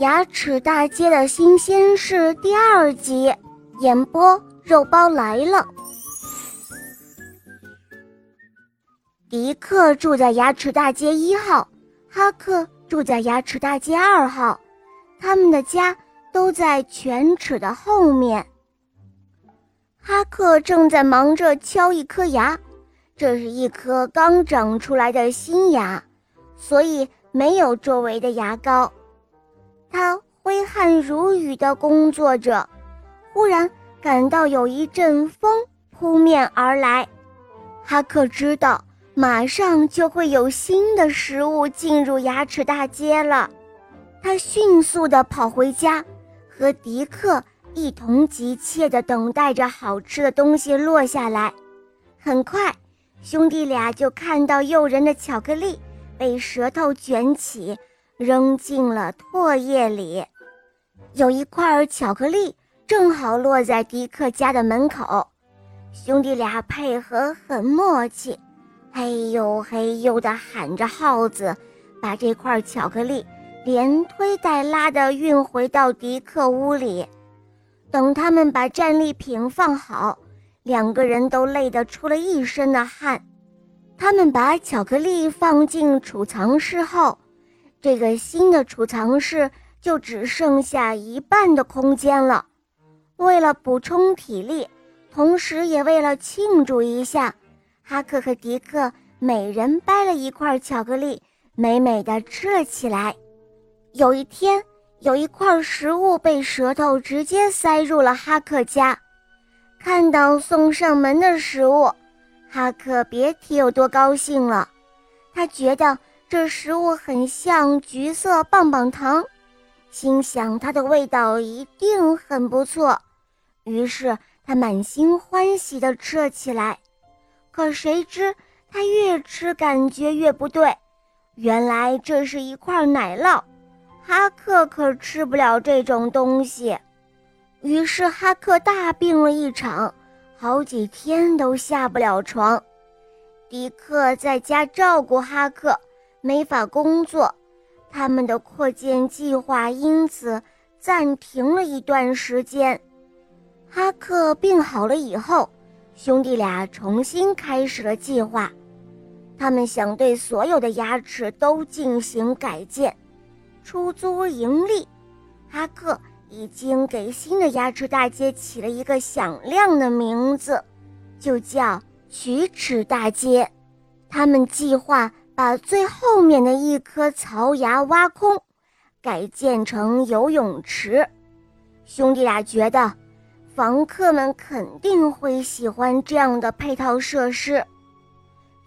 牙齿大街的新鲜事第二集，演播肉包来了。迪克住在牙齿大街一号，哈克住在牙齿大街二号，他们的家都在犬齿的后面。哈克正在忙着敲一颗牙，这是一颗刚长出来的新牙，所以没有周围的牙膏。他挥汗如雨地工作着，忽然感到有一阵风扑面而来。哈克知道马上就会有新的食物进入牙齿大街了。他迅速地跑回家，和迪克一同急切地等待着好吃的东西落下来。很快，兄弟俩就看到诱人的巧克力被舌头卷起。扔进了唾液里，有一块巧克力正好落在迪克家的门口，兄弟俩配合很默契，嘿呦嘿呦地喊着号子，把这块巧克力连推带拉地运回到迪克屋里。等他们把战利品放好，两个人都累得出了一身的汗。他们把巧克力放进储藏室后。这个新的储藏室就只剩下一半的空间了。为了补充体力，同时也为了庆祝一下，哈克和迪克每人掰了一块巧克力，美美的吃了起来。有一天，有一块食物被舌头直接塞入了哈克家。看到送上门的食物，哈克别提有多高兴了。他觉得。这食物很像橘色棒棒糖，心想它的味道一定很不错，于是他满心欢喜地吃了起来。可谁知他越吃感觉越不对，原来这是一块奶酪，哈克可吃不了这种东西。于是哈克大病了一场，好几天都下不了床。迪克在家照顾哈克。没法工作，他们的扩建计划因此暂停了一段时间。哈克病好了以后，兄弟俩重新开始了计划。他们想对所有的牙齿都进行改建，出租盈利。哈克已经给新的牙齿大街起了一个响亮的名字，就叫龋齿大街。他们计划。把最后面的一颗槽牙挖空，改建成游泳池。兄弟俩觉得，房客们肯定会喜欢这样的配套设施。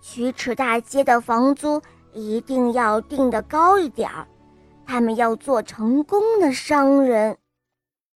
曲尺大街的房租一定要定得高一点儿，他们要做成功的商人。